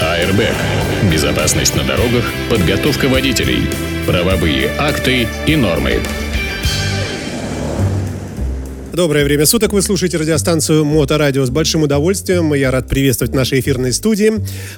АРБ. Безопасность на дорогах, подготовка водителей, правовые акты и нормы. Доброе время суток. Вы слушаете радиостанцию Моторадио с большим удовольствием. Я рад приветствовать в нашей эфирной студии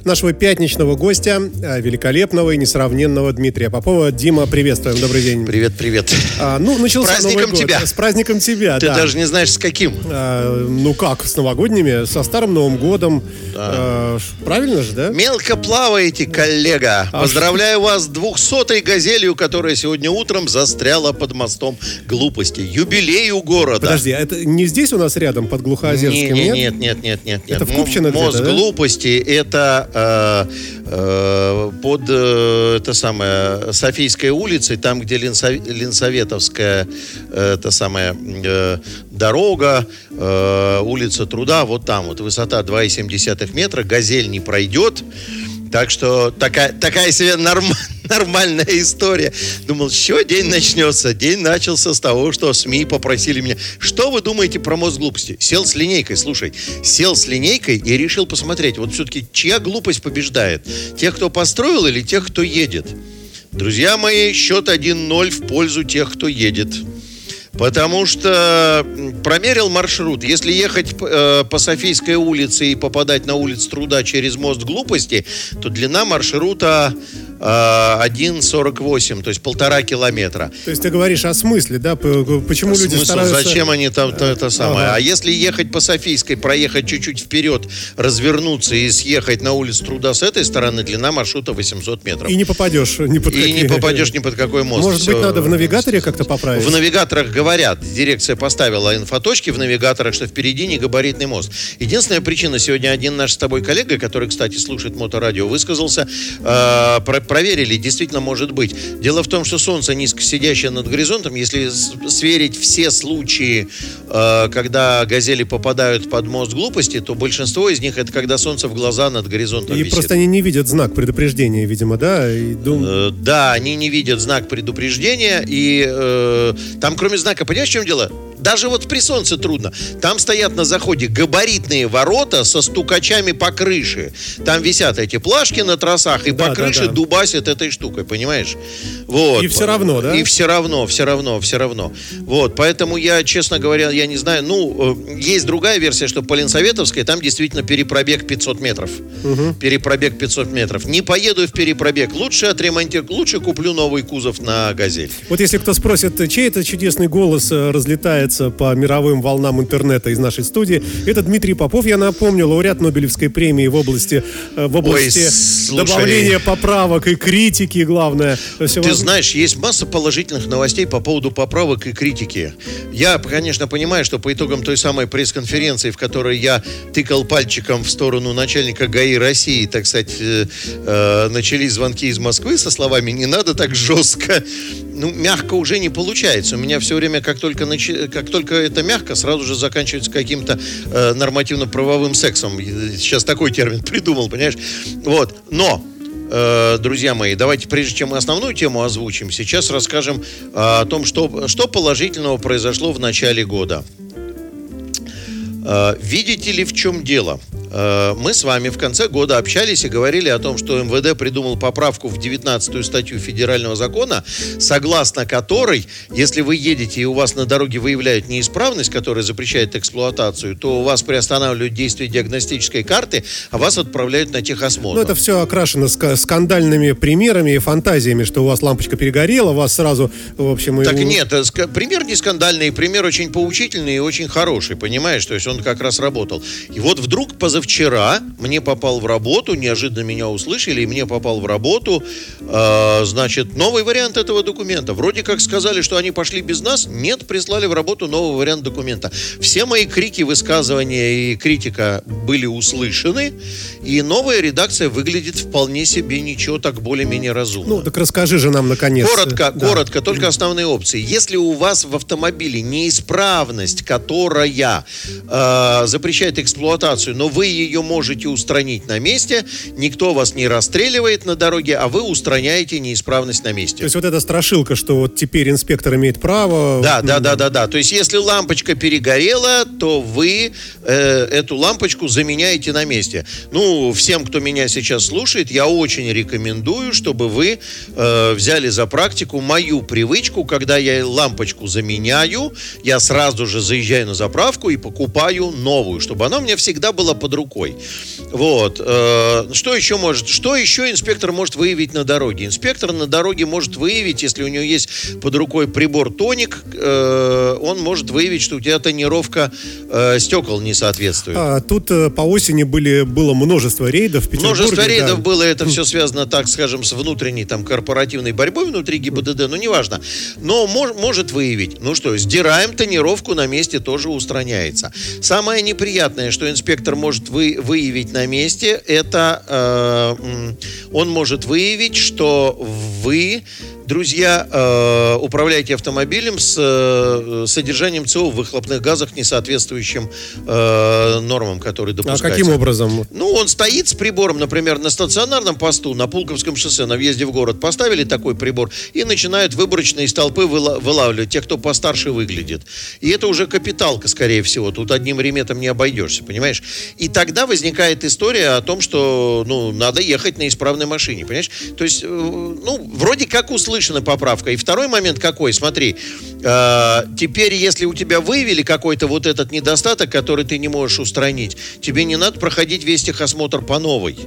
нашего пятничного гостя, э, великолепного и несравненного Дмитрия Попова. Дима, приветствуем. Добрый день. Привет, привет. А, ну, начался С праздником Новый год. тебя. С праздником тебя, Ты да. даже не знаешь, с каким. А, ну как, с новогодними, со Старым Новым годом. А, ш- правильно же, да? Мелко плаваете, коллега. А Поздравляю вас с двухсотой газелью, которая сегодня утром застряла под мостом глупости. Юбилей у города. Подожди, а это не здесь у нас рядом, под Глухоозерским, Не, не, нет? нет, нет, нет, нет, нет. Это в Купчино где-то, Мост да? глупости это э, э, под э, это самое Софийской улицей, там где Ленсо- Ленсоветовская э, это самая э, дорога, э, улица Труда, вот там вот высота 2,7 метра, газель не пройдет. Так что такая, такая себе норм- нормальная история. Думал, чего день начнется? День начался с того, что СМИ попросили меня. Что вы думаете про мост глупости? Сел с линейкой, слушай. Сел с линейкой и решил посмотреть, вот все-таки чья глупость побеждает? Тех, кто построил или тех, кто едет? Друзья мои, счет 1-0 в пользу тех, кто едет. Потому что промерил маршрут. Если ехать э, по Софийской улице и попадать на улицу Труда через мост глупости, то длина маршрута 1,48, то есть полтора километра. То есть ты говоришь о смысле, да? Почему люди Смысл, стараются... зачем они там то, это самое? Ага. А если ехать по Софийской, проехать чуть-чуть вперед, развернуться и съехать на улицу Труда с этой стороны, длина маршрута 800 метров. И не попадешь ни под И не какие- попадешь ни под какой мост. Может быть, Всё. надо в навигаторе как-то поправить? В навигаторах говорят, дирекция поставила инфоточки в навигаторах, что впереди не габаритный мост. Единственная причина, сегодня один наш с тобой коллега, который, кстати, слушает моторадио, высказался, э, про- проверили, действительно может быть. Дело в том, что солнце низко сидящее над горизонтом, если сверить все случаи, э, когда газели попадают под мост глупости, то большинство из них это когда солнце в глаза над горизонтом И висит. просто они не видят знак предупреждения, видимо, да? И дум- Э, Да, они не видят знак предупреждения, и э, там, кроме знака, понимаешь, в чем дело? Даже вот при солнце трудно. Там стоят на заходе габаритные ворота со стукачами по крыше. Там висят эти плашки на тросах, и Да, по да, крыше да. Дубасят этой штукой, понимаешь? Вот. И всё равно, да? И все равно, все равно, все равно. Вот, поэтому я, честно говоря, я не знаю. Ну, э, есть другая версия, что по Ленсоветовской там действительно перепробег 500 метров. Перепробег 500 метров. Не поеду в перепробег. Лучше отремонтирую, лучше куплю новый кузов на «Газель». Вот если кто спросит, чей это чудесный голос э, разлетается по мировым волнам интернета из нашей студии, это Дмитрий Попов, я напомню, лауреат Нобелевской премии в области, э, в области слушай. добавления поправок и критики, главное. Ты знаешь, есть масса положительных новостей по поводу поправок и критики. Я, конечно, понимаю, что по итогам той самой пресс-конференции, в которой я тыкал пальчиком в сторону начальника ГАИ России, так сказать, э, э, начались звонки из Москвы со словами «не надо так жестко». Ну, мягко уже не получается. У меня все время, как только, начи- как только это мягко, сразу же заканчивается каким-то э, нормативно-правовым сексом. Сейчас такой термин придумал, понимаешь? Вот. Но друзья мои, давайте, прежде чем мы основную тему озвучим, сейчас расскажем э, о том, что, что положительного произошло в начале года. Э, Видите ли, в чем дело? Э, Мы с вами в конце года общались и говорили о том, что МВД придумал поправку в 19 статью федерального закона, согласно которой, если вы едете и у вас на дороге выявляют неисправность, которая запрещает эксплуатацию, то у вас приостанавливают действие диагностической карты, а вас отправляют на техосмотр. Ну, это все окрашено ска- скандальными примерами и фантазиями, что у вас лампочка перегорела, вас сразу, в общем... и Так у- нет, э, пример не скандальный, пример очень поучительный и очень хороший, понимаешь? То есть он как раз работал. И вот вдруг позавчера мне попал в работу, неожиданно меня услышали, и мне попал в работу, э, значит, новый вариант этого документа. Вроде как сказали, что они пошли без нас, нет, прислали в работу новый вариант документа. Все мои крики, высказывания и критика были услышаны, и новая редакция выглядит вполне себе ничего так более-менее разумно. Ну, так расскажи же нам, наконец. Коротко, Да. коротко, только основные опции. Если у вас в автомобиле неисправность, которая э, запрещает эксплуатацию, но вы ее можете устранить на месте, никто вас не расстреливает на дороге, а вы устраняете неисправность на месте. То есть вот эта страшилка, что вот теперь инспектор имеет право... Да, да, да, да, да. То есть если лампочка перегорела, то вы э, эту лампочку заменяете на месте. Ну, всем, кто меня сейчас слушает, я очень рекомендую, чтобы вы э, взяли за практику мою привычку, когда я лампочку заменяю, я сразу же заезжаю на заправку и покупаю новую, чтобы она у меня всегда была под рукой. Вот. Э, что еще может? Что еще инспектор может выявить на дороге? Инспектор на дороге может выявить, если у него есть под рукой прибор тоник, э, он может выявить, что у тебя тонировка э, стекол не соответствует. А, тут по осени были, было множество рейдов в Множество рейдов да. было, это все связано, так скажем, с внутренней там корпоративной борьбой внутри ГИБДД, ну неважно. Но мож, может выявить. Ну что, сдираем тонировку на месте, тоже устраняется. Самое неприятное, что инспектор может вы, выявить на месте, это э, он может выявить, что вы друзья, э, управляете автомобилем с э, содержанием СО в выхлопных газах, не соответствующим э, нормам, которые допускаются. А каким образом? Ну, он стоит с прибором, например, на стационарном посту, на Пулковском шоссе, на въезде в город, поставили такой прибор и начинают выборочно из толпы вылавливать тех, кто постарше выглядит. И это уже капиталка, скорее всего. Тут одним реметом не обойдешься, понимаешь? И тогда возникает история о том, что, ну, надо ехать на исправной машине, понимаешь? То есть, ну, вроде как услышать услышана поправка. И второй момент какой? Смотри, э, теперь, если у тебя выявили какой-то вот этот недостаток, который ты не можешь устранить, тебе не надо проходить весь техосмотр по новой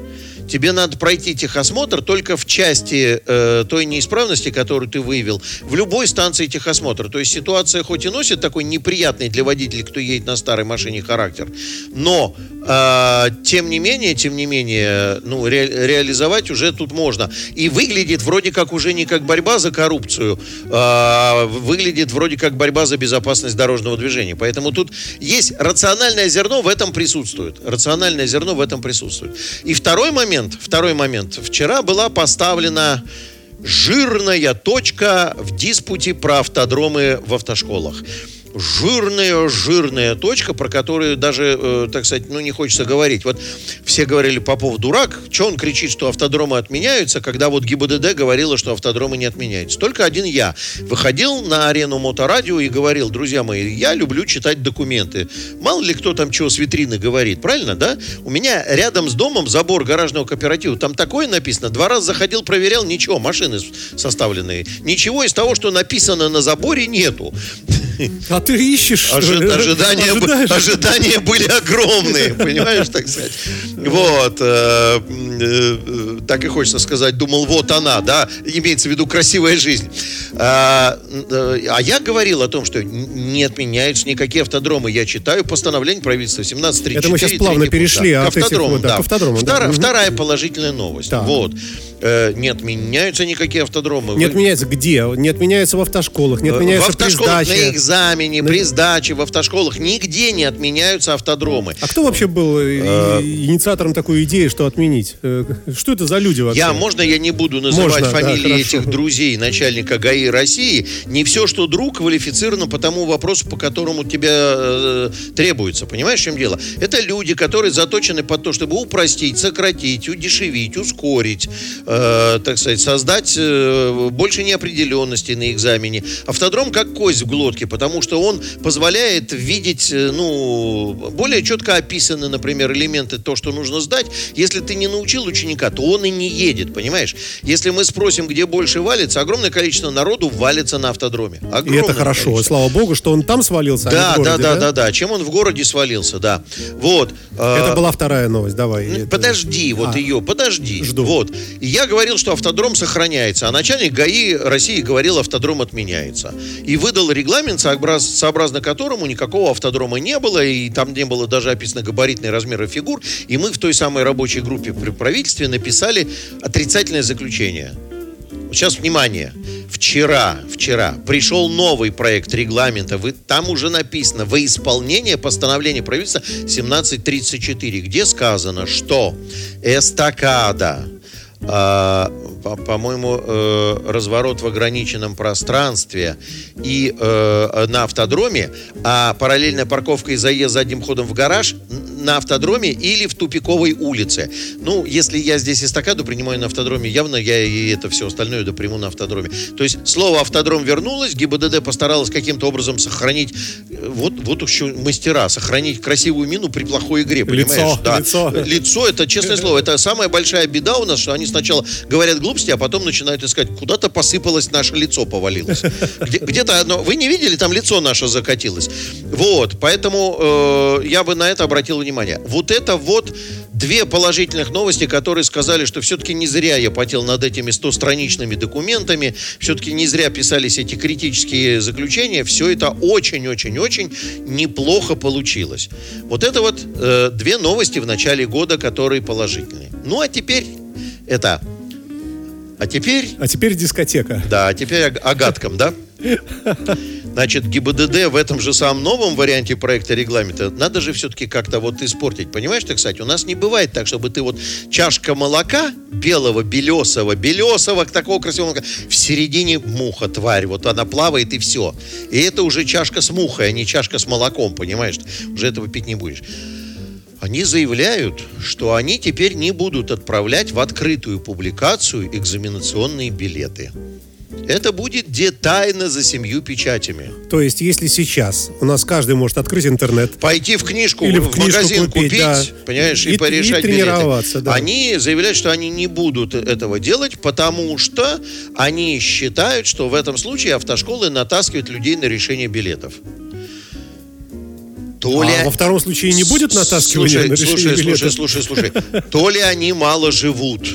тебе надо пройти техосмотр только в части э, той неисправности, которую ты выявил, в любой станции техосмотра. То есть ситуация хоть и носит такой неприятный для водителей, кто едет на старой машине, характер, но э, тем не менее, тем не менее, ну, ре, реализовать уже тут можно. И выглядит вроде как уже не как борьба за коррупцию, э, выглядит вроде как борьба за безопасность дорожного движения. Поэтому тут есть рациональное зерно в этом присутствует. Рациональное зерно в этом присутствует. И второй момент, момент, второй момент. Вчера была поставлена жирная точка в диспуте про автодромы в автошколах жирная, жирная точка, про которую даже, э, так сказать, ну, не хочется говорить. Вот все говорили, Попов дурак, что он кричит, что автодромы отменяются, когда вот ГИБДД говорила, что автодромы не отменяются. Только один я выходил на арену моторадио и говорил, друзья мои, я люблю читать документы. Мало ли кто там чего с витрины говорит, правильно, да? У меня рядом с домом забор гаражного кооператива, там такое написано, два раза заходил, проверял, ничего, машины составленные. Ничего из того, что написано на заборе, нету. А ты ищешь, Ожи- ожидания, ожидания были огромные, понимаешь, так сказать. Вот. Э, э, так и хочется сказать, думал, вот она, да, имеется в виду красивая жизнь. А, э, а я говорил о том, что не отменяются никакие автодромы. Я читаю постановление правительства 1734. Это мы сейчас плавно перешли от автодромам, этих, да, да. К автодромам, Втор, да. Вторая положительная новость. Да. Вот э, не отменяются никакие автодромы. Не отменяются где? Не отменяются в автошколах, не отменяются в автошколах при сдаче. на экзамене, на... при сдаче, в автошколах. Нигде не отменяются автодромы. А кто вообще был э, э, инициатором такой идеи, что отменить? Э, что это за люди вообще? Я, можно я не буду называть можно, фамилии да, этих друзей начальника ГАИ России? Не все, что друг, квалифицировано по тому вопросу, по которому тебе э, требуется. Понимаешь, в чем дело? Это люди, которые заточены под то, чтобы упростить, сократить, удешевить, ускорить, э, так сказать, создать э, больше неопределенности на экзамене. Автодром как кость в глотке, потому что он позволяет видеть, э, ну, более четко описаны, например, элементы, то, что нужно сдать. Если ты не научил ученика, то он и не едет, понимаешь? Если мы спросим, где больше валится, огромное количество народу валится на автодроме. Огромное и это хорошо, количество. слава богу, что он там свалился, да, а не в городе, да, да, да, да, чем он в городе свалился, да. Вот. Это была вторая новость, давай. Подожди, это... вот а, ее, подожди. Жду. Вот. И я говорил, что автодром сохраняется, а начальник ГАИ России говорил, автодром отменяется. И выдал регламент, сообразно которому никакого автодрома не было, и там не было даже описано габаритные размеры фигур. И мы в той самой рабочей группе при правительстве написали отрицательное заключение. Сейчас внимание. Вчера, вчера пришел новый проект регламента. Вы, там уже написано во исполнение постановления правительства 1734, где сказано, что эстакада, uh, по-моему, э, разворот в ограниченном пространстве и э, на автодроме, а параллельная парковка и заезд задним ходом в гараж на автодроме или в тупиковой улице. Ну, если я здесь эстакаду принимаю на автодроме, явно я и это все остальное доприму на автодроме. То есть слово автодром вернулось, ГИБДД постаралась каким-то образом сохранить, э, вот, вот еще мастера, сохранить красивую мину при плохой игре, понимаешь? Лицо, да. лицо. Лицо, это честное слово, это самая большая беда у нас, что они сначала говорят глупости, а потом начинают искать, куда-то посыпалось наше лицо, повалилось. Где, где-то одно, вы не видели, там лицо наше закатилось. Вот, поэтому э, я бы на это обратил внимание. Вот это вот две положительных новости, которые сказали, что все-таки не зря я потел над этими 100-страничными документами, все-таки не зря писались эти критические заключения, все это очень-очень-очень неплохо получилось. Вот это вот э, две новости в начале года, которые положительные. Ну, а теперь это... А теперь... А теперь дискотека. Да, а теперь о, о гадком, да? Значит, ГИБДД в этом же самом новом варианте проекта регламента надо же все-таки как-то вот испортить. Понимаешь ты, кстати, у нас не бывает так, чтобы ты вот чашка молока белого, белесого, белесого, такого красивого молока, в середине муха, тварь, вот она плавает и все. И это уже чашка с мухой, а не чашка с молоком, понимаешь? Уже этого пить не будешь. Они заявляют, что они теперь не будут отправлять в открытую публикацию экзаменационные билеты. Это будет где тайно за семью печатями. То есть, если сейчас у нас каждый может открыть интернет, Пойти в книжку, Или в в, книжку магазин купить, купить, да. понимаешь, и, И- порешать и тренироваться, билеты. да. Они заявляют, что они не будут этого делать, потому что они считают, что в этом случае автошколы натаскивают людей на решение билетов. То ли... а во втором случае не будет натаскивания Слушай, на слушай, билета? слушай, слушай, слушай. То ли они мало живут.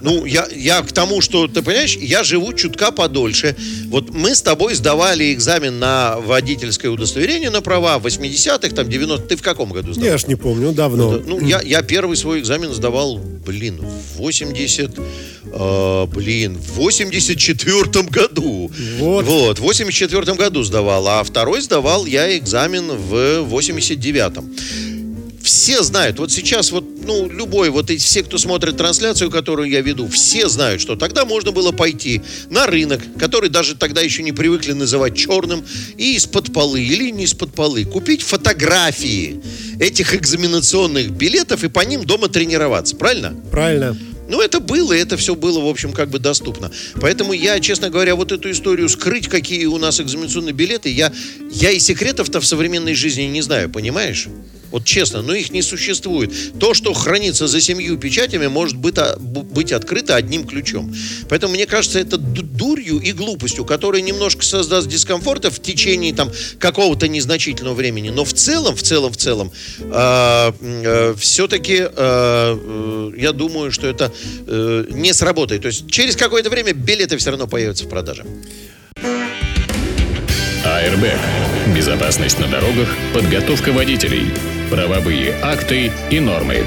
Ну, я, я к тому, что, ты понимаешь, я живу чутка подольше. Вот мы с тобой сдавали экзамен на водительское удостоверение на права в 80-х, там, 90 Ты в каком году сдавал? Я ж не помню, давно. Ну, я, я первый свой экзамен сдавал, блин, в 80... э, блин, в 84 году. Вот. Вот, в 84 году сдавал, а второй сдавал я экзамен в 89-м. Все знают, вот сейчас вот, ну, любой, вот эти все, кто смотрит трансляцию, которую я веду, все знают, что тогда можно было пойти на рынок, который даже тогда еще не привыкли называть черным, и из-под полы или не из-под полы купить фотографии этих экзаменационных билетов и по ним дома тренироваться, правильно? Правильно. Ну, это было, и это все было, в общем, как бы доступно. Поэтому я, честно говоря, вот эту историю скрыть, какие у нас экзаменационные билеты, я, я и секретов-то в современной жизни не знаю, понимаешь? Вот честно, но их не существует. То, что хранится за семью печатями, может быть, а, быть открыто одним ключом. Поэтому, мне кажется, это ду- дурью и глупостью, которая немножко создаст дискомфорта в течение там какого-то незначительного времени. Но в целом, в целом, в целом, все-таки я думаю, что это э, не сработает. То есть через какое-то время билеты все равно появятся в продаже. АРБ. Безопасность на дорогах, подготовка водителей, правовые акты и нормы.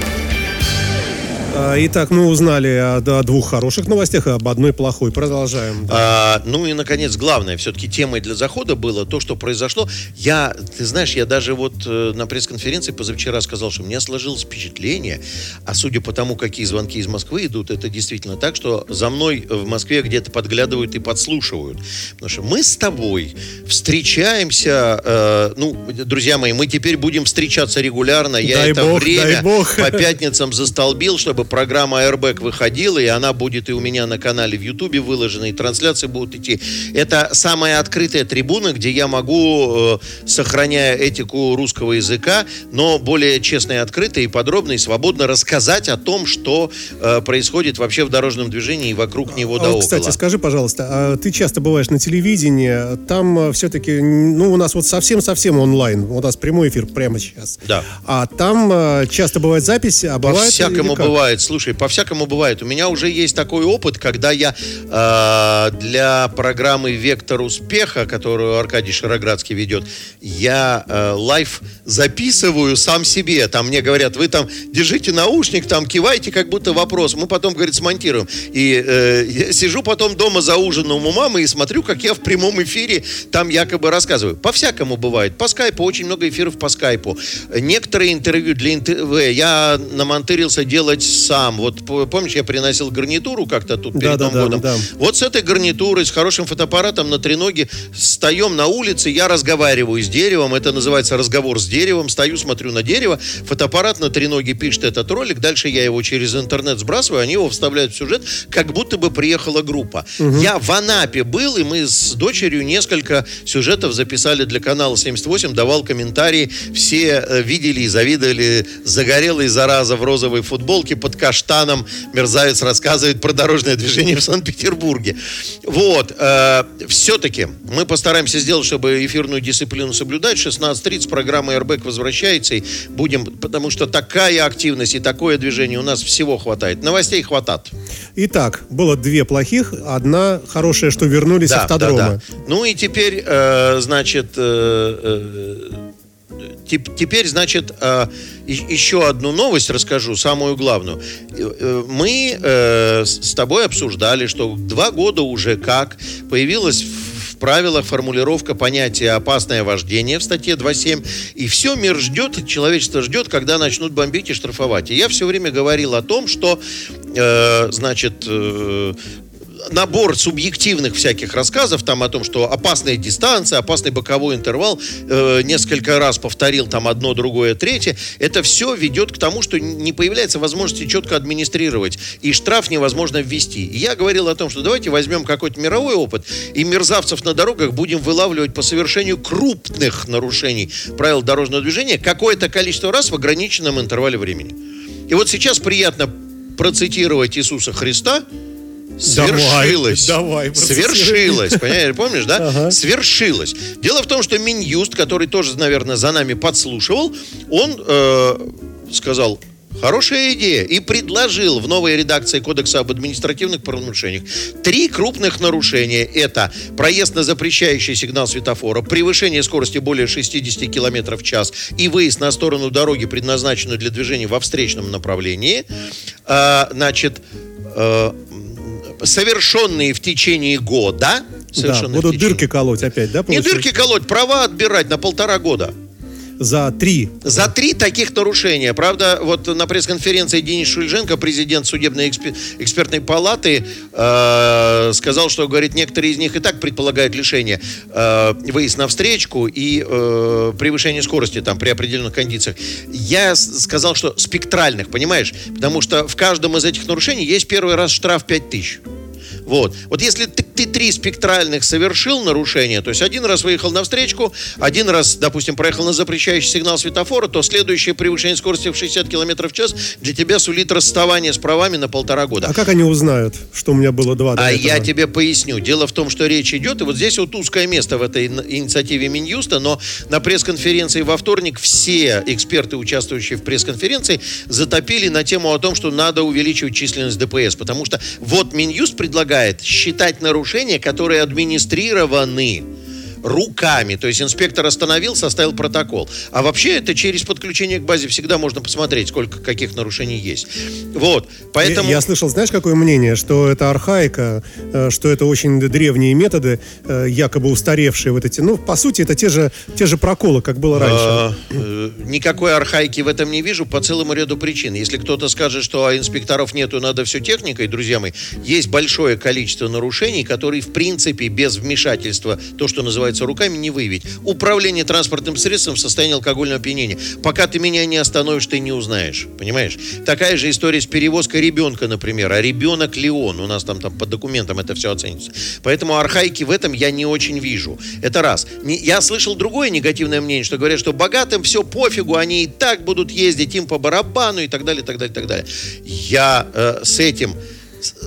А, Итак, мы узнали о, о двух хороших новостях и об одной плохой. Продолжаем. А, ну и, наконец, главное, все-таки темой для захода было то, что произошло. Я, ты знаешь, я даже вот э, на пресс-конференции позавчера сказал, что у меня сложилось впечатление, а судя по тому, какие звонки из Москвы идут, это действительно так, что за мной в Москве где-то подглядывают и подслушивают. Потому что мы с тобой встречаемся, э, ну, друзья мои, мы теперь будем встречаться регулярно. Я Дай это бог, время по пятницам застолбил, чтобы программа Airbag выходила, и она будет и у меня на канале в Ютубе выложена, и трансляции будут идти. Это самая открытая трибуна, где я могу, э, сохраняя этику русского языка, но более честно и открыто, и подробно, и свободно рассказать о том, что э, происходит вообще в дорожном движении и вокруг него да А вот, около. кстати, скажи, пожалуйста, а ты часто бываешь на телевидении, там все-таки, ну, у нас вот совсем-совсем онлайн, у нас прямой эфир прямо сейчас. Да. А там э, часто бывает запись, а бывает... По-всякому как? Бывает. Слушай, по-всякому бывает. У меня уже есть такой опыт, когда я э, для программы «Вектор успеха», которую Аркадий Широградский ведет, я э, live записываю сам себе. Там мне говорят, вы там держите наушник, там кивайте, как будто вопрос. Мы потом, говорит, смонтируем. И э, я сижу потом дома за ужином у мамы и смотрю, как я в прямом эфире там якобы рассказываю. По-всякому бывает. По скайпу, очень много эфиров по скайпу. Некоторые интервью для НТВ я намастырился делать сам. Вот помнишь, я приносил гарнитуру как-то тут перед да, Новым да, годом. Да. Вот с этой гарнитурой, с хорошим фотоаппаратом на треноге встаем на улице, я разговариваю с деревом, это называется разговор с деревом, стою, смотрю на дерево, фотоаппарат на треноге пишет этот ролик, дальше я его через интернет сбрасываю, они его вставляют в сюжет, как будто бы приехала группа. Угу. Я в Анапе был, и мы с дочерью несколько сюжетов записали для канала 78, давал комментарии, все э, видели и завидовали загорелый зараза в розовой футболке под каштаном, мерзавец рассказывает про дорожное движение в Санкт-Петербурге. Вот, э, все-таки мы постараемся сделать, чтобы эфирную дисциплину соблюдать. 16.30 программа Airbag возвращается, и будем, потому что такая активность и такое движение у нас всего хватает. Новостей хватает. Итак, было две плохих, одна хорошая, что вернулись да, автодромы. Да, да. Ну и теперь, э, значит, э, э, теперь, значит, э, еще одну новость расскажу, самую главную. Э, мы э, с тобой обсуждали, что два года уже как появилась в правилах формулировка понятия «опасное вождение» в статье 2.7. И все мир ждет, человечество ждет, когда начнут бомбить и штрафовать. И я все время говорил о том, что, значит, набор субъективных всяких рассказов там о том, что опасная дистанция, опасный боковой интервал, э, несколько раз повторил там одно, другое, третье, это все ведет к тому, что не появляется возможности четко администрировать, и штраф невозможно ввести. Я говорил о том, что давайте возьмем какой-то мировой опыт, и мерзавцев на дорогах будем вылавливать по совершению крупных нарушений правил дорожного движения какое-то количество раз в ограниченном интервале времени. И вот сейчас приятно процитировать Иисуса Христа, Свершилось. Давай, давай Свершилось. Понимаешь, помнишь, да? Ага. Свершилось. Дело в том, что Минюст, который тоже, наверное, за нами подслушивал, он э, сказал, Хорошая идея. И предложил в новой редакции Кодекса об административных правонарушениях три крупных нарушения. Это проезд на запрещающий сигнал светофора, превышение скорости более 60 км в час и выезд на сторону дороги, предназначенную для движения во встречном направлении. А, значит, а, совершенные в течение года. Да, будут течение... дырки колоть опять, да? Получается? Не дырки колоть, права отбирать на полтора года. За три. За три таких нарушения. Правда, вот на пресс-конференции Денис Шульженко, президент судебной экспер- экспертной палаты, э- сказал, что, говорит, некоторые из них и так предполагают лишение. Э- выезд на встречку и э- превышение скорости там при определенных кондициях. Я сказал, что спектральных, понимаешь? Потому что в каждом из этих нарушений есть первый раз штраф 5 тысяч. Вот. Вот если ты, ты три спектральных совершил нарушения, то есть один раз выехал на встречку, один раз, допустим, проехал на запрещающий сигнал светофора, то следующее превышение скорости в 60 км в час для тебя сулит расставание с правами на полтора года. А как они узнают, что у меня было два? А этого? я тебе поясню. Дело в том, что речь идет, и вот здесь вот узкое место в этой инициативе Минюста, но на пресс-конференции во вторник все эксперты, участвующие в пресс-конференции, затопили на тему о том, что надо увеличивать численность ДПС, потому что вот Минюст предлагает предлагает считать нарушения, которые администрированы руками. То есть инспектор остановил, составил протокол. А вообще это через подключение к базе всегда можно посмотреть, сколько каких нарушений есть. Вот. Поэтому... Я, я слышал, знаешь, какое мнение, что это архаика, э, что это очень древние методы, э, якобы устаревшие вот эти. Ну, по сути, это те же, те же проколы, как было раньше. А, э, никакой архаики в этом не вижу по целому ряду причин. Если кто-то скажет, что а, инспекторов нету, надо все техникой, друзья мои, есть большое количество нарушений, которые, в принципе, без вмешательства, то, что называется называется, руками не выявить. Управление транспортным средством в состоянии алкогольного опьянения. Пока ты меня не остановишь, ты не узнаешь. Понимаешь? Такая же история с перевозкой ребенка, например. А ребенок ли он? У нас там, там по документам это все оценится. Поэтому архаики в этом я не очень вижу. Это раз. Я слышал другое негативное мнение, что говорят, что богатым все пофигу, они и так будут ездить, им по барабану и так далее, и так далее, и так далее. Я э, с этим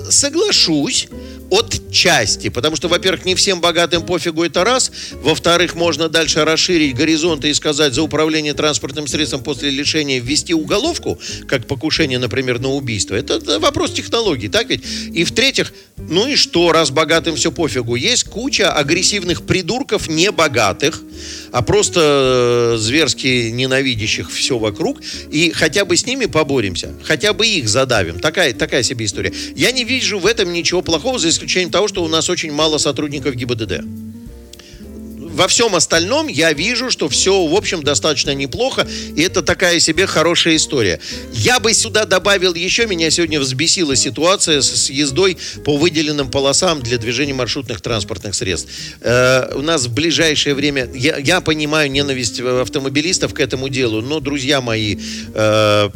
соглашусь, от части. Потому что, во-первых, не всем богатым пофигу это раз. Во-вторых, можно дальше расширить горизонты и сказать, за управление транспортным средством после лишения ввести уголовку, как покушение, например, на убийство. Это вопрос технологий, так ведь? И в-третьих, ну и что, раз богатым все пофигу? Есть куча агрессивных придурков небогатых, а просто э, зверски ненавидящих все вокруг, и хотя бы с ними поборемся, хотя бы их задавим. Такая, такая себе история. Я не вижу в этом ничего плохого, за исключением того, что у нас очень мало сотрудников ГИБДД во всем остальном я вижу, что все, в общем, достаточно неплохо, и это такая себе хорошая история. Я бы сюда добавил еще, меня сегодня взбесила ситуация с, ездой по выделенным полосам для движения маршрутных транспортных средств. Э, у нас в ближайшее время, я, я понимаю ненависть автомобилистов к этому делу, но, друзья мои, э,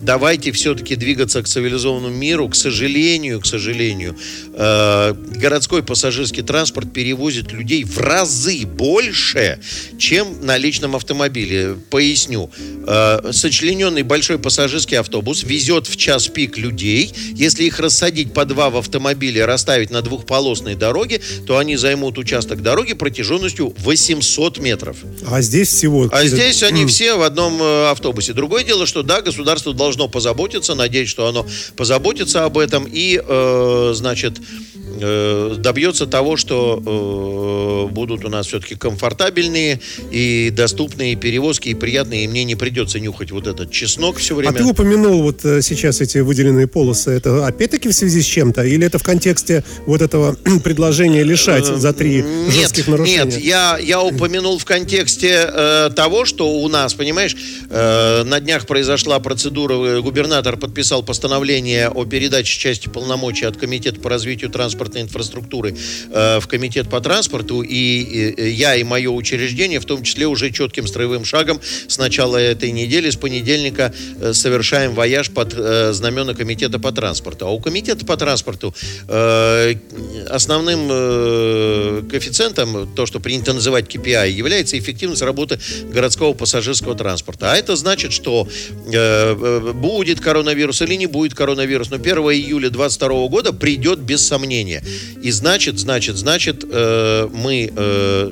давайте все-таки двигаться к цивилизованному миру. К сожалению, к сожалению, э, городской пассажирский транспорт перевозит людей в разы больше, чем на личном автомобиле. Поясню. Э, сочлененный большой пассажирский автобус везет в час пик людей. Если их рассадить по два в автомобиле, расставить на двухполосной дороге, то они займут участок дороги протяженностью 800 метров. А здесь всего... А здесь они все в одном э, автобусе. Другое дело, что да, государство должно позаботиться, надеюсь, что оно позаботится об этом. И, э, значит, э, добьется того, что э, будут у нас все-таки комфортабельные и доступные перевозки, и приятные, и мне не придется нюхать вот этот чеснок все время. А ты упомянул вот э, сейчас эти выделенные полосы, это опять-таки в связи с чем-то, или это в контексте вот этого предложения лишать за три нет, жестких нарушения? Нет, я, я упомянул в контексте э, того, что у нас, понимаешь, э, на днях произошла процедура, э, губернатор подписал постановление о передаче части полномочий от Комитета по развитию транспортной инфраструктуры э, в Комитет по транспорту, и, я и мое учреждение, в том числе уже четким строевым шагом с начала этой недели, с понедельника э, совершаем вояж под э, знамена Комитета по транспорту. А у Комитета по транспорту основным коэффициентом, то, что принято называть KPI, является эффективность работы городского пассажирского транспорта. А это значит, что будет коронавирус или не будет коронавирус, но 1 июля 2022 года придет без сомнения. И значит, значит, значит, э, мы э,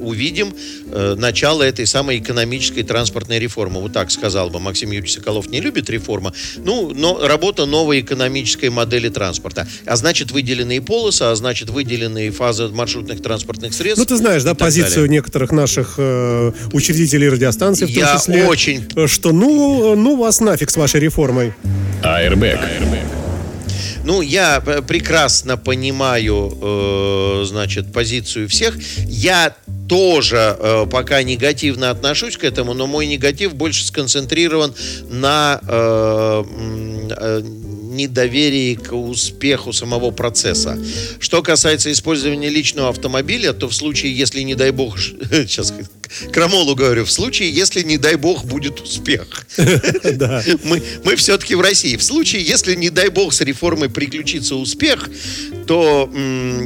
увидим э, начало этой самой экономической транспортной реформы. Вот так сказал бы Максим Юрьевич Соколов. Не любит реформа. Ну, но работа новой экономической модели транспорта. А значит, выделенные полосы, а значит, выделенные фазы маршрутных транспортных средств. Ну, ты знаешь, да, позицию далее. некоторых наших э, учредителей радиостанций, в том Я числе. очень... Что ну, ну вас нафиг с вашей реформой. Airbag. Ну, я э, прекрасно понимаю, э, значит, позицию всех. Я тоже э, пока негативно отношусь к этому, но мой негатив больше сконцентрирован на э, э, недоверии к успеху самого процесса. Что касается использования личного автомобиля, то в случае, если, не дай бог, сейчас Крамолу говорю, в случае, если, не дай бог, будет успех. Мы, все-таки в России. В случае, если, не дай бог, с реформой приключится успех, то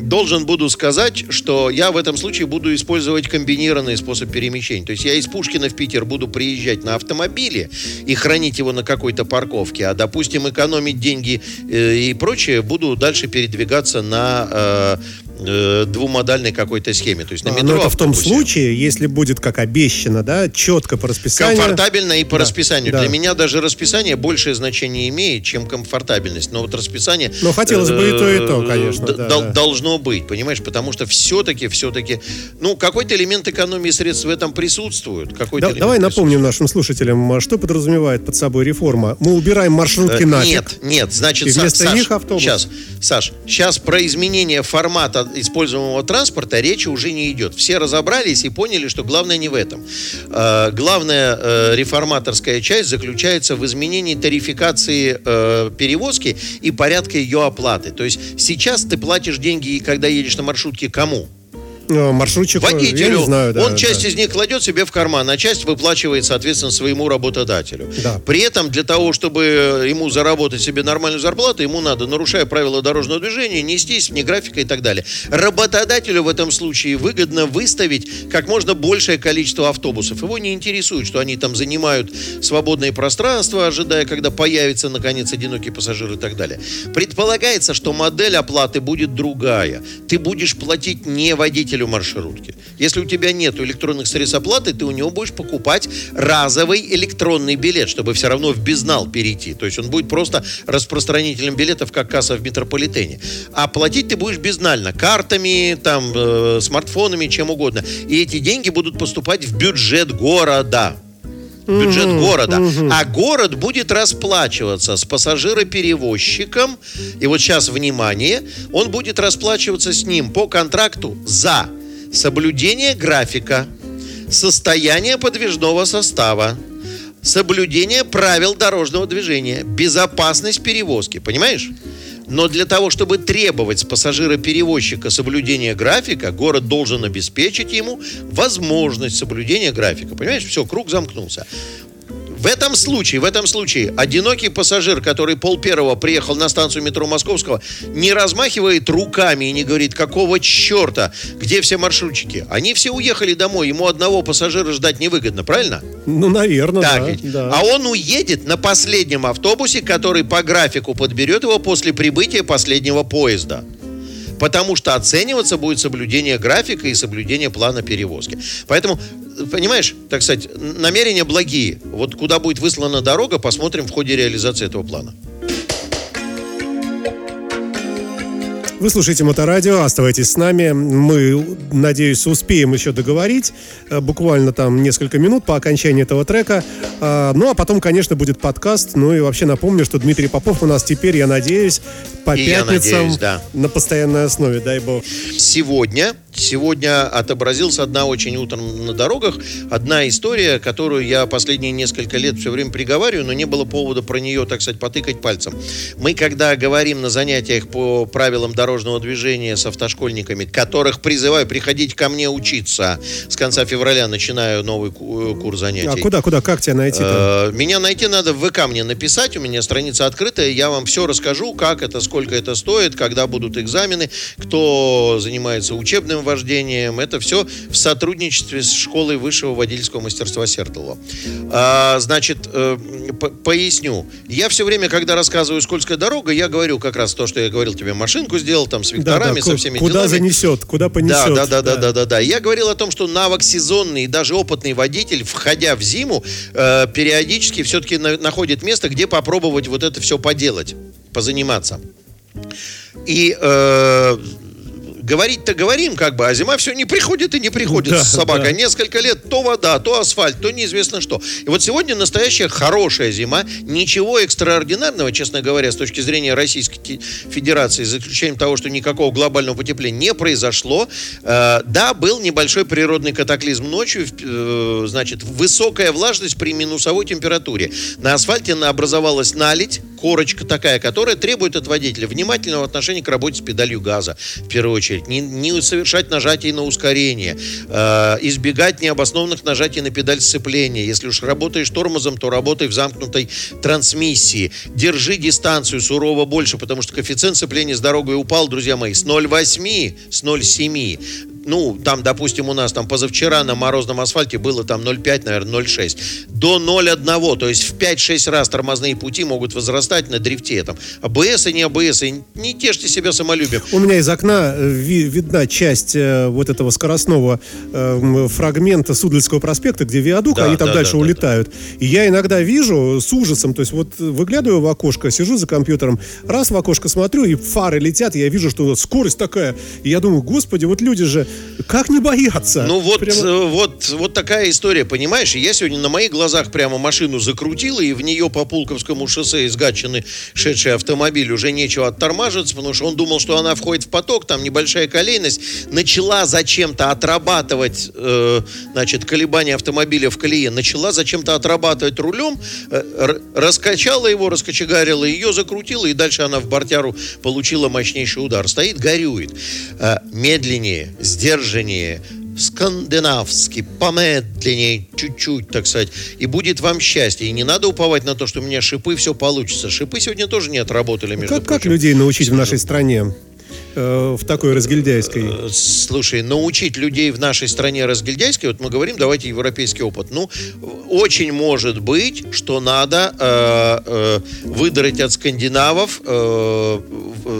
должен буду сказать, что я в этом случае буду использовать комбинированный способ перемещения. То есть я из Пушкина в Питер буду приезжать на автомобиле и хранить его на какой-то парковке, а, допустим, экономить деньги э, и прочее, буду дальше передвигаться на э, э, двумодальной какой-то схеме. То есть на а, метро. Но это в том случае, если будет как обещано, да, четко по расписанию. Комфортабельно и по да, расписанию. Да. Для меня даже расписание большее значение имеет, чем комфортабельность. Но вот расписание. Но хотелось бы и то, и то, конечно. Да, да. Должно быть, понимаешь, потому что все-таки, все-таки, ну, какой-то элемент экономии средств в этом присутствует. Какой-то да, давай напомним нашим слушателям, а что подразумевает под собой реформа. Мы убираем маршрутки э, нафиг. Нет, нет, значит, и вместо Саш, них автобус. Сейчас, Саш, сейчас про изменение формата используемого транспорта речи уже не идет. Все разобрались и поняли, что главное не в этом. Э, главная э, реформаторская часть заключается в изменении тарификации э, перевозки и порядка ее оплаты. То есть сейчас ты платишь деньги, когда едешь на маршрутке, кому? Э, маршрутчику, водителю. Я не знаю, да, он часть да. из них кладет себе в карман, а часть выплачивает, соответственно, своему работодателю. Да. При этом для того, чтобы ему заработать себе нормальную зарплату, ему надо, нарушая правила дорожного движения, нестись вне графика и так далее. Работодателю в этом случае выгодно выставить как можно большее количество автобусов. Его не интересует, что они там занимают свободное пространство, ожидая, когда появится, наконец, одинокий пассажир и так далее. Предполагается, что модель оплаты будет другая. Ты будешь платить не водителю водителю маршрутки. Если у тебя нет электронных средств оплаты, ты у него будешь покупать разовый электронный билет, чтобы все равно в безнал перейти. То есть он будет просто распространителем билетов, как касса в метрополитене. А платить ты будешь безнально. Картами, там, э, смартфонами, чем угодно. И эти деньги будут поступать в бюджет города бюджет угу, города. Угу. А город будет расплачиваться с пассажироперевозчиком. И вот сейчас, внимание, он будет расплачиваться с ним по контракту за соблюдение графика, состояние подвижного состава, соблюдение правил дорожного движения, безопасность перевозки. Понимаешь? Но для того, чтобы требовать с пассажира-перевозчика соблюдения графика, город должен обеспечить ему возможность соблюдения графика. Понимаешь, все, круг замкнулся. В этом случае, в этом случае, одинокий пассажир, который пол первого приехал на станцию метро Московского, не размахивает руками и не говорит, какого черта, где все маршрутчики. Они все уехали домой, ему одного пассажира ждать невыгодно, правильно? Ну, наверное, так да, ведь. да. А он уедет на последнем автобусе, который по графику подберет его после прибытия последнего поезда. Потому что оцениваться будет соблюдение графика и соблюдение плана перевозки. Поэтому, понимаешь, так сказать, намерения благие. Вот куда будет выслана дорога, посмотрим в ходе реализации этого плана. Вы слушаете Моторадио, оставайтесь с нами. Мы, надеюсь, успеем еще договорить. э, Буквально там несколько минут по окончании этого трека. А, Ну, а потом, конечно, будет подкаст. Ну и вообще напомню, что Дмитрий Попов у нас теперь, я надеюсь, по И пятницам надеюсь, да. на постоянной основе, дай бог. Сегодня, сегодня отобразилась одна очень утром на дорогах, одна история, которую я последние несколько лет все время приговариваю, но не было повода про нее, так сказать, потыкать пальцем. Мы, когда говорим на занятиях по правилам дорожного движения с автошкольниками, которых призываю приходить ко мне учиться, с конца февраля начинаю новый э, курс занятий. А куда, куда, как тебя найти-то? Э, Меня найти надо в ВК мне написать, у меня страница открытая, я вам все расскажу, как это, сколько это стоит, когда будут экзамены, кто занимается учебным вождением, это все в сотрудничестве с школой высшего водительского мастерства Сертоло. А, значит, э, поясню. Я все время, когда рассказываю «Скользкая дорога», я говорю как раз то, что я говорил тебе, машинку сделал там с векторами, со ку- всеми куда делами. занесет, куда понесет. Да, да, да, да, да, да, да. Я говорил о том, что навык сезонный и даже опытный водитель, входя в зиму, э, периодически все-таки находит место, где попробовать вот это все поделать, позаниматься. И э, говорить-то говорим, как бы, а зима все не приходит и не приходит Да, с собакой. да. Несколько лет то вода, то асфальт, то неизвестно что. И вот сегодня настоящая хорошая зима. Ничего экстраординарного, честно говоря, с точки зрения Российской Федерации, за исключением того, что никакого глобального потепления не произошло. Э, да, был небольшой природный катаклизм ночью, э, значит, высокая влажность при минусовой температуре. На асфальте образовалась наледь, корочка такая, которая требует от водителя внимательного отношения к работе с педалью газа, в первую очередь. Не, не совершать нажатий на ускорение, э, избегать необоснованных нажатий на педаль сцепления. Если уж работаешь тормозом, то работай в замкнутой трансмиссии. Держи дистанцию сурово больше, потому что коэффициент сцепления с дорогой упал, друзья мои, с 0,8, с 0,7 ну, там, допустим, у нас там позавчера на морозном асфальте было там 0,5, наверное, 0,6, до 0,1, то есть в 5-6 раз тормозные пути могут возрастать на дрифте. Там, АБС и не АБС, и не тешьте себя самолюбием. У меня из окна э, ви- видна часть э, вот этого скоростного э, фрагмента Судлицкого проспекта, где виадук, Да, они там да, дальше да, да, улетают. И я иногда вижу с ужасом, то есть вот выглядываю в окошко, сижу за компьютером, раз в окошко смотрю, и фары летят, и я вижу, что скорость такая. И я думаю, господи, вот люди же, как не бояться? Ну вот, Прямо- э, вот, вот такая история, понимаешь? Я сегодня на моих глазах прямо машину закрутила, и в нее по Пулковскому шоссе из Гатчины шедший автомобиль уже нечего оттормаживаться, потому что он думал, что она входит в поток, там небольшая колейность, начала зачем-то отрабатывать, э, значит, колебания автомобиля в колее, начала зачем-то отрабатывать рулем, э, раскачала его, раскочегарила, ее закрутила, и дальше она в бортяру получила мощнейший удар. Стоит, горюет. Э, медленнее, сдержаннее, скандинавски, помедленнее, чуть-чуть, так сказать, и будет вам счастье. И не надо уповать на то, что у меня шипы, все получится. Шипы сегодня тоже не отработали, между как, как прочим. людей научить в нашей стране э, в такой разгильдяйской? Э, Слушай, научить людей в нашей стране разгильдяйской, вот мы говорим, давайте европейский опыт. Ну, очень может быть, что надо э, э, выдрать от скандинавов э,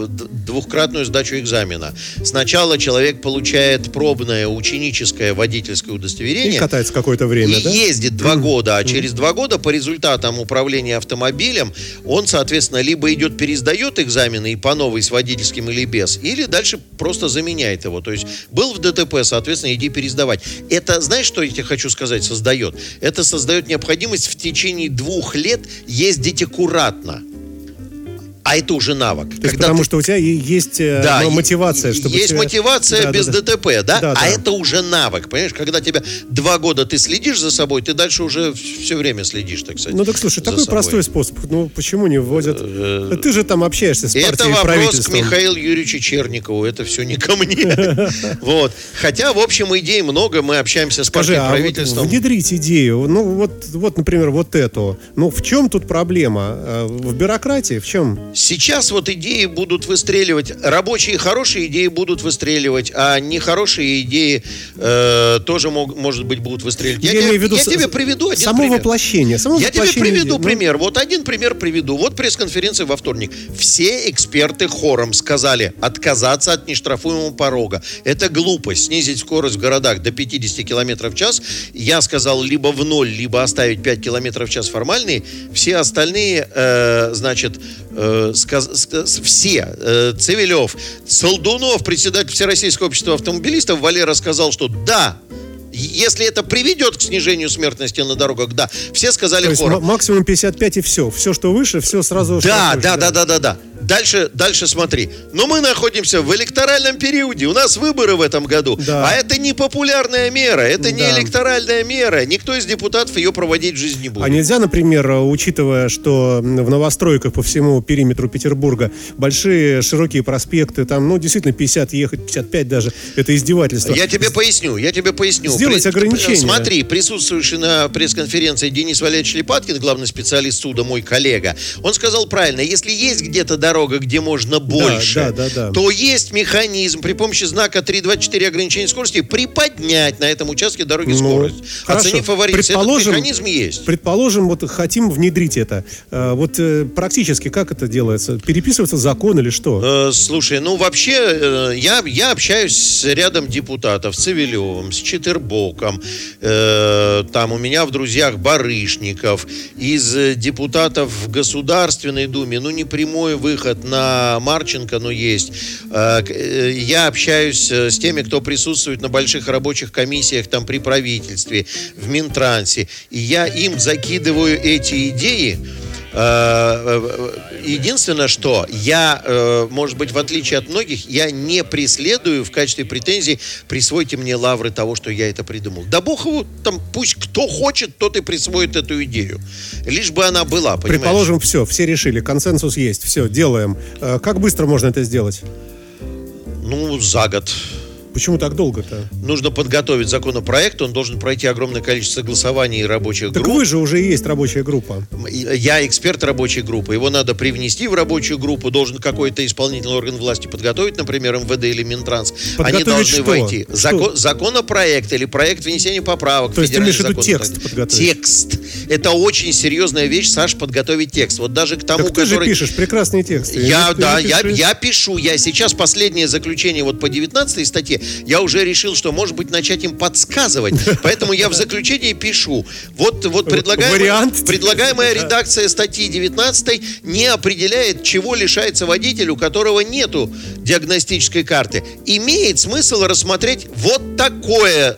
д- двухкратную сдачу экзамена. Сначала человек получает пробное ученическое водительское И удостоверение. катается какое-то время, и да? ездит два года, а через два года по результатам управления автомобилем он, соответственно, либо идет пересдает экзамены и по новой с водительским или без, или дальше просто заменяет его. То есть был в ДТП, соответственно, иди пересдавать. Это, знаешь, что я тебе хочу сказать, создает? Это создает необходимость в течение двух лет ездить аккуратно. А это уже навык. То есть потому ты... что у тебя есть э, да, мотивация, чтобы есть тебя... мотивация да, без да, ДТП, да? да? а да. это уже навык, понимаешь? Когда тебя два года ты следишь за собой, ты дальше уже все время следишь, так сказать. Ну так слушай, такой собой. простой способ. Ну почему не вводят? Э, ты же там общаешься с партией Это вопрос к Михаилу Юрьевичу Черникову. Это все не ко мне. Вот. Хотя, в общем, идей много. Мы общаемся с партией а правительством. Внедрить идею. Ну вот, вот, например, вот эту. Ну в чем тут проблема? Э, в бюрократии? В чем? Сейчас вот идеи будут выстреливать. Рабочие хорошие идеи будут выстреливать, а нехорошие идеи э, тоже мог, может быть будут выстреливать. Я, я, тебе, я тебе приведу один само пример. воплощение. Само я воплощение тебе приведу ну... пример. Вот один пример приведу. Вот пресс-конференция во вторник. Все эксперты хором сказали отказаться от нештрафуемого порога. Это глупость. Снизить скорость в городах до 50 км в час. Я сказал либо в ноль, либо оставить 5 км в час формальные. Все остальные, э, значит, э, сказ, сказ, все, э, Цивилев, Солдунов, председатель Всероссийского общества автомобилистов, Валера сказал, что да, если это приведет к снижению смертности на дорогах, да. Все сказали То есть хором. максимум 55 и все. Все, что выше, все сразу... Да, да, да, да, да, да. Дальше, дальше смотри. Но мы находимся в электоральном периоде. У нас выборы в этом году. Да. А это не популярная мера, это да. не электоральная мера. Никто из депутатов ее проводить в жизнь не будет. А нельзя, например, учитывая, что в новостройках по всему периметру Петербурга большие широкие проспекты, там, ну, действительно, 50 ехать, 55 даже, это издевательство. Я тебе поясню, я тебе поясню. Сделать При, ограничения. Смотри, присутствующий на пресс-конференции Денис Валерьевич Липаткин, главный специалист суда, мой коллега, он сказал правильно, если есть где-то дорога, где можно больше, да, да, да, да. то есть механизм при помощи знака 324 ограничения скорости приподнять на этом участке дороги ну, скорость. Хорошо. Оценив фаворит, этот механизм есть. Предположим, вот хотим внедрить это. Э, вот э, практически как это делается? Переписывается закон или что? Э, слушай, ну вообще я, я общаюсь с рядом депутатов, с Цивилевым, с Четербоком, там у меня в друзьях Барышников, из депутатов в Государственной Думе, ну не прямой выход на Марченко, ну, есть. Э, э, я общаюсь э, с теми, кто присутствует на больших рабочих комиссиях там при правительстве, в Минтрансе. И я им закидываю эти идеи, Единственное, что я, может быть, в отличие от многих, я не преследую в качестве претензий присвойте мне лавры того, что я это придумал. Да бог его, там пусть кто хочет, тот и присвоит эту идею. Лишь бы она была, понимаешь? Предположим, все, все решили, консенсус есть, все, делаем. Как быстро можно это сделать? Ну, за год. Почему так долго-то? Нужно подготовить законопроект, он должен пройти огромное количество согласований и рабочих так групп. Так вы же уже есть рабочая группа. Я эксперт рабочей группы. Его надо привнести в рабочую группу, должен какой-то исполнительный орган власти подготовить, например, МВД или Минтранс. Подготовить Они должны что? войти. Закон, законопроект или проект внесения поправок. То есть ты имеешь в виду текст подготовить? Текст. Это очень серьезная вещь, Саш, подготовить текст. Вот даже к тому, так ты который... же пишешь прекрасные тексты. Я, да, я, я пишу. Я сейчас последнее заключение вот по 19 статье я уже решил, что, может быть, начать им подсказывать. Поэтому я в заключении пишу. Вот, вот предлагаемая, Вариант. предлагаемая редакция статьи 19 не определяет, чего лишается водитель, у которого нету диагностической карты. Имеет смысл рассмотреть вот такое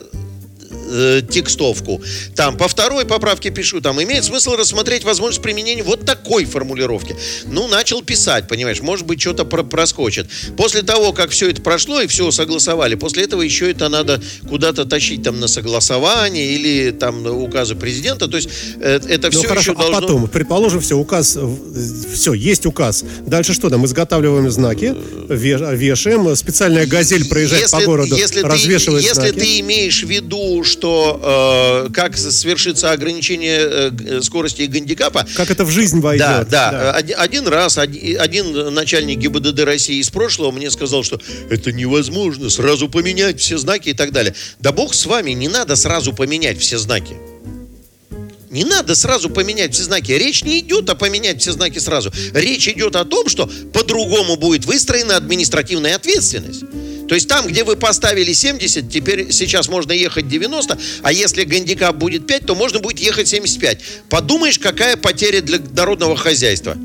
э, текстовку. Там по второй поправке пишу, там имеет смысл рассмотреть возможность применения вот такой формулировки. Ну, начал писать, понимаешь, может быть, что-то про проскочит. После того, как все это прошло и все согласовали, после этого еще это надо куда-то тащить там на согласование или там на указы президента. То есть э, это ну, все хорошо, еще должно... а потом, предположим, все, указ, все, есть указ. Дальше что там? Изготавливаем знаки, вешаем, специальная газель проезжает если, по городу, если развешивает ты, Если знаки. ты имеешь в виду, что что э, как свершится ограничение э, скорости гандикапа. Как это в жизнь войдет. Да, да. да. Один, один раз один, один начальник ГИБДД России из прошлого мне сказал, что это невозможно, сразу поменять все знаки и так далее. Да бог с вами, не надо сразу поменять все знаки. Не надо сразу поменять все знаки. Речь не идет о поменять все знаки сразу. Речь идет о том, что по-другому будет выстроена административная ответственность. То есть там, где вы поставили 70, теперь сейчас можно ехать 90, а если гандикап будет 5, то можно будет ехать 75. Подумаешь, какая потеря для народного хозяйства.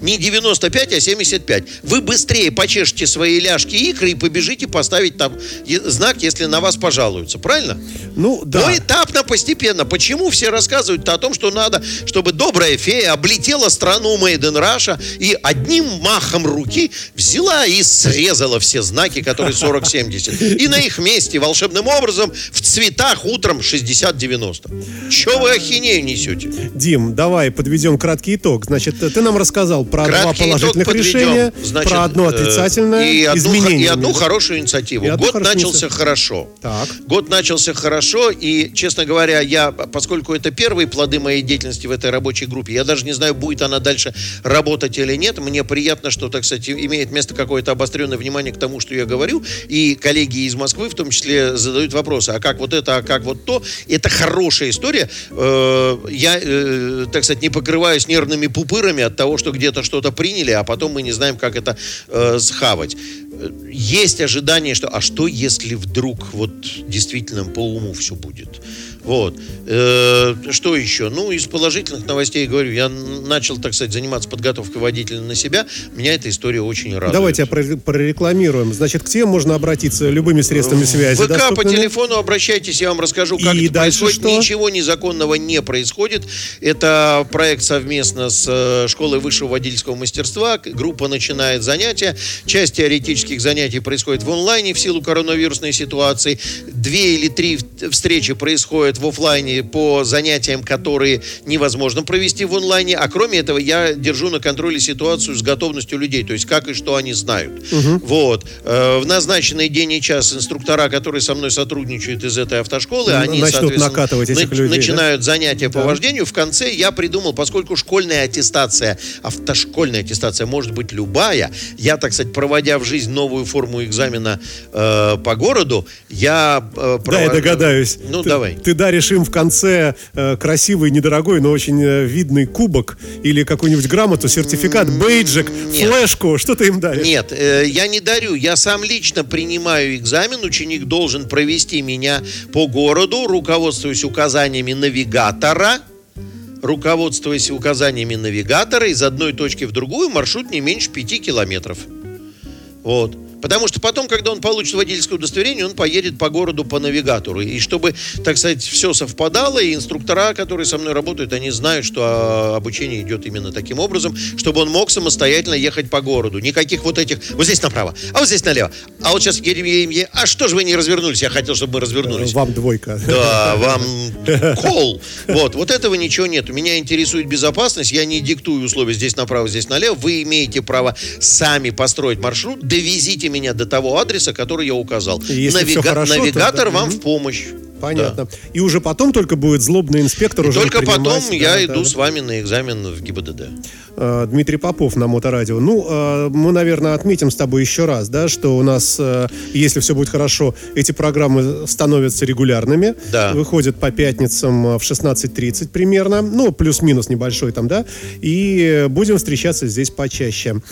Не 95, а 75. Вы быстрее почешете свои ляжки икры и побежите поставить там знак, если на вас пожалуются. Правильно? Ну, да. Но этапно, постепенно. Почему все рассказывают о том, что надо, чтобы добрая фея облетела страну in Russia и одним махом руки взяла и срезала все знаки, которые 40-70. И на их месте волшебным образом в цветах утром 60-90. Че вы ахинею несете? Дим, давай подведем краткий итог. Значит, ты нам рассказал про Краткий два положительных решения, Значит, про одно э, отрицательное, и одну, изменение. и одну хорошую инициативу. И Год хорошую начался инициативу. хорошо. Так. Год начался хорошо, и, честно говоря, я, поскольку это первые плоды моей деятельности в этой рабочей группе, я даже не знаю, будет она дальше работать или нет. Мне приятно, что, так сказать, имеет место какое-то обостренное внимание к тому, что я говорю, и коллеги из Москвы в том числе задают вопросы, а как вот это, а как вот то. Это хорошая история. Э, Я, э, так сказать, не покрываюсь нервными пупырами от того, что где-то что-то приняли, а потом мы не знаем, как это э, схавать. Э, Есть ожидание, что а что если вдруг вот действительно по уму все будет? Вот. Э, что еще? Ну, из положительных новостей, говорю, я начал, так сказать, заниматься подготовкой водителя на себя. Меня эта история очень радует. Давайте прорекламируем. Значит, к тебе можно обратиться любыми средствами связи. ВК по доступными. телефону обращайтесь, я вам расскажу, как И это происходит. что? Ничего незаконного не происходит. Это проект совместно с э, школой высшего водительского мастерства. Группа начинает занятия. Часть теоретических занятий происходит в онлайне в силу коронавирусной ситуации. Две или три встречи происходят в офлайне по занятиям, которые невозможно провести в онлайне. А кроме этого, я держу на контроле ситуацию с готовностью людей, то есть как и что они знают. Вот. Э, В назначенный день и час инструктора, которые со мной сотрудничают из этой автошколы, Н- они, начнут соответственно, накатывать этих людей, да? начинают занятия по Да. вождению. В конце я придумал, поскольку школьная аттестация, автошкольная аттестация может быть любая, я, так сказать, проводя в жизнь новую форму экзамена э, по городу, я э, Да, я провожу- догадаюсь. Ну, ты, давай. Ты даришь им в конце э, красивый, недорогой, но очень э, видный кубок или какую-нибудь грамоту, сертификат, бейджик, нет. флешку. Что ты им даришь? Нет, э, я не дарю. Я сам лично принимаю экзамен. Ученик должен провести меня по городу, руководствуясь указаниями навигатора. Руководствуясь указаниями навигатора, из одной точки в другую маршрут не меньше 5 километров. Вот. Потому что потом, когда он получит водительское удостоверение, он поедет по городу по навигатору. И чтобы, так сказать, все совпадало, и инструктора, которые со мной работают, они знают, что а, обучение идет именно таким образом, чтобы он мог самостоятельно ехать по городу. Никаких вот этих, вот здесь направо, а вот здесь налево. А вот сейчас едем, едем, едем. А что же вы не развернулись? Я хотел, чтобы мы развернулись. Вам двойка. Да, вам кол. Вот, вот этого ничего нет. Меня интересует безопасность. Я не диктую условия здесь направо, здесь налево. Вы имеете право сами построить маршрут. Довезите меня до того адреса, который я указал. Если всё хорошо, то навигатор да. вам Мгм. в помощь. Понятно. И уже потом только будет злобный инспектор И уже только потом да, я да, иду да. с вами на экзамен в ГИБДД. Э, Дмитрий Попов на Моторадио. Ну, э, мы, наверное, отметим с тобой еще раз, да, что у нас, э, если все будет хорошо, эти программы становятся регулярными. Да. Выходят по пятницам в 16.30 примерно. Ну, плюс-минус небольшой там, да. И будем встречаться здесь почаще.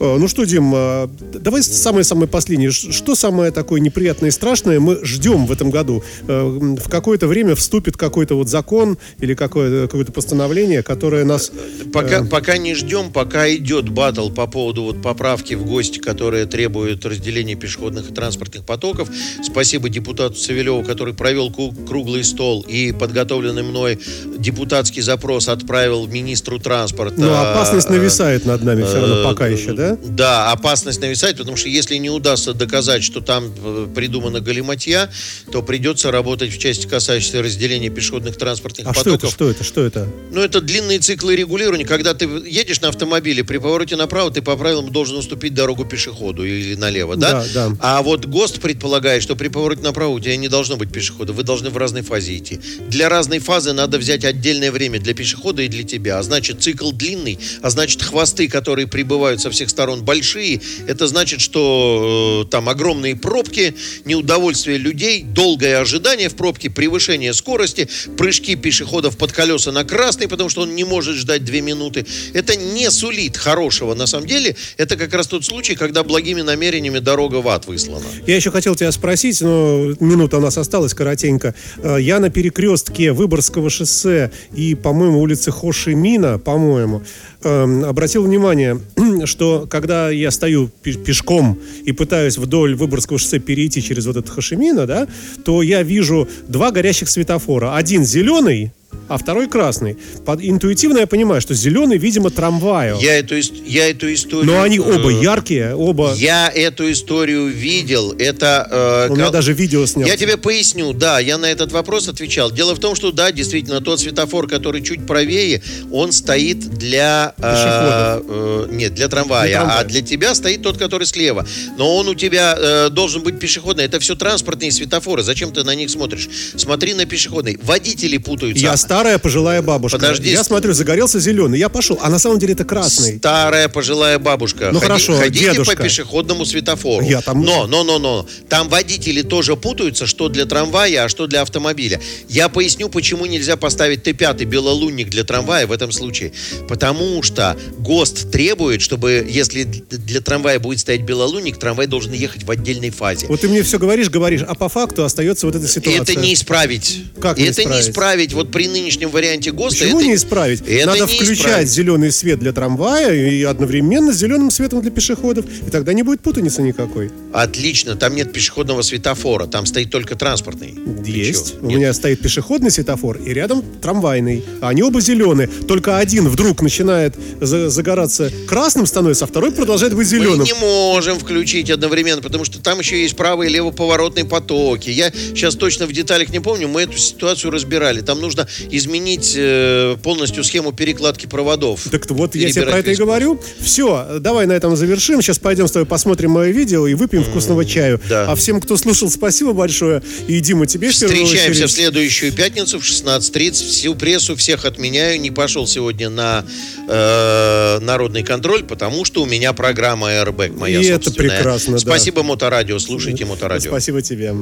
Э, Ну что, Дим, э, давай самое-самое последнее. Что самое такое неприятное и страшное мы ждем в этом году? Э, В какое-то время вступит какой-то вот закон или какое- какое-то постановление, которое нас... Пока, пока не ждем, пока идет батл по поводу вот поправки в гости, которые требуют разделения пешеходных и транспортных потоков. Спасибо депутату Савелеву, который провел круглый стол и подготовленный мной депутатский запрос отправил министру транспорта. Ну, опасность нависает над нами все равно пока еще, да? Да, опасность нависает, потому что если не удастся доказать, что там э, придумана галиматья, то придется работать в части, касающейся разделения пешеходных транспортных А что это, потоков. что это, что это? Ну, это длинные циклы регулирования. Когда ты едешь на автомобиле, при повороте направо ты по правилам должен уступить дорогу пешеходу или налево, да? Да, да. А вот ГОСТ предполагает, что при повороте направо у тебя не должно быть пешехода. Вы должны в разной фазе идти. Для разной фазы надо взять отдельное время для пешехода и для тебя. А значит, цикл длинный, а значит, хвосты, которые прибывают со всех сторон большие. Это значит, что э, там огромные пробки, неудовольствие людей, долгое ожидание в пробке, превышение скорости, прыжки пешеходов под колеса на красный, потому что он не может ждать две минуты. Это не сулит хорошего. На самом деле, это как раз тот случай, когда благими намерениями дорога в ад выслана. Я еще хотел тебя спросить, но минута у нас осталась коротенько. Э, я на перекрестке Выборгского шоссе и, по-моему, улицы Хошимина, по-моему, эм, обратил внимание, что когда я стою пешком и пытаюсь вдоль Выборгского шоссе перейти через вот этот Хошимина, да, то я вижу два горящих светофора. Один зеленый, а второй красный. Под, интуитивно я понимаю, что зеленый, видимо, трамваю. Я эту, я эту историю... Но они оба э, яркие, оба... Я эту историю видел. Это... Э, У меня кол... даже видео снял. Я тебе поясню, да, я на этот вопрос отвечал. Дело в том, что, да, действительно, тот светофор, который чуть правее, он стоит для... Э, э, нет, для трамвая, для трамвая. А для тебя стоит тот, который слева. Но он у тебя э, должен быть пешеходный. Это все транспортные светофоры. Зачем ты на них смотришь? Смотри на пешеходный. Водители путаются. Я старая пожилая бабушка. Подожди. Я смотрю, загорелся зеленый. Я пошел, а на самом деле это красный. Старая пожилая бабушка. Ну Ходи, хорошо, Ходите дедушка. по пешеходному светофору. Я там... Но, но, но, но. Там водители тоже путаются, что для трамвая, а что для автомобиля. Я поясню, почему нельзя поставить Т5 белолунник для трамвая в этом случае. Потому что ГОСТ требует, чтобы, если для трамвая будет стоять белолунник, трамвай должен ехать в отдельной фазе. Вот ты мне все говоришь, говоришь, а по факту остается вот эта ситуация. Это не исправить. Как не Это исправить? не исправить. Вот при нынешнем варианте ГОСТа... Почему это, не исправить? Это Надо не включать исправить. зеленый свет для трамвая и одновременно с зеленым светом для пешеходов. И тогда не будет путаницы никакой. Отлично. Там нет пешеходного светофора. Там стоит только транспортный. Есть. У меня стоит пешеходный светофор и рядом трамвайный. А они оба зеленые. Только один вдруг начинает за загораться красным становится, а второй продолжает быть зеленым. Мы не можем включить одновременно, потому что там еще есть правый и левоповоротные потоки. Я сейчас точно в деталях не помню, мы эту ситуацию разбирали. Там нужно изменить э, полностью схему перекладки проводов. Так вот, я тебе про это и говорю. Все, давай на этом завершим. Сейчас пойдем с тобой посмотрим мое видео и выпьем вкусного чаю. Да. А всем, кто слушал, спасибо большое. И Дима, тебе Встречаемся в следующую пятницу в 16.30. Всю прессу всех отменяю. Не пошел сегодня на э, народный контроль, потому что у меня программа Airbag моя И это прекрасно, да. Спасибо, Моторадио. Слушайте Моторадио. Спасибо тебе.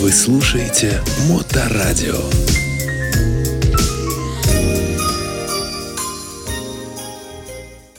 Вы слушаете Моторадио.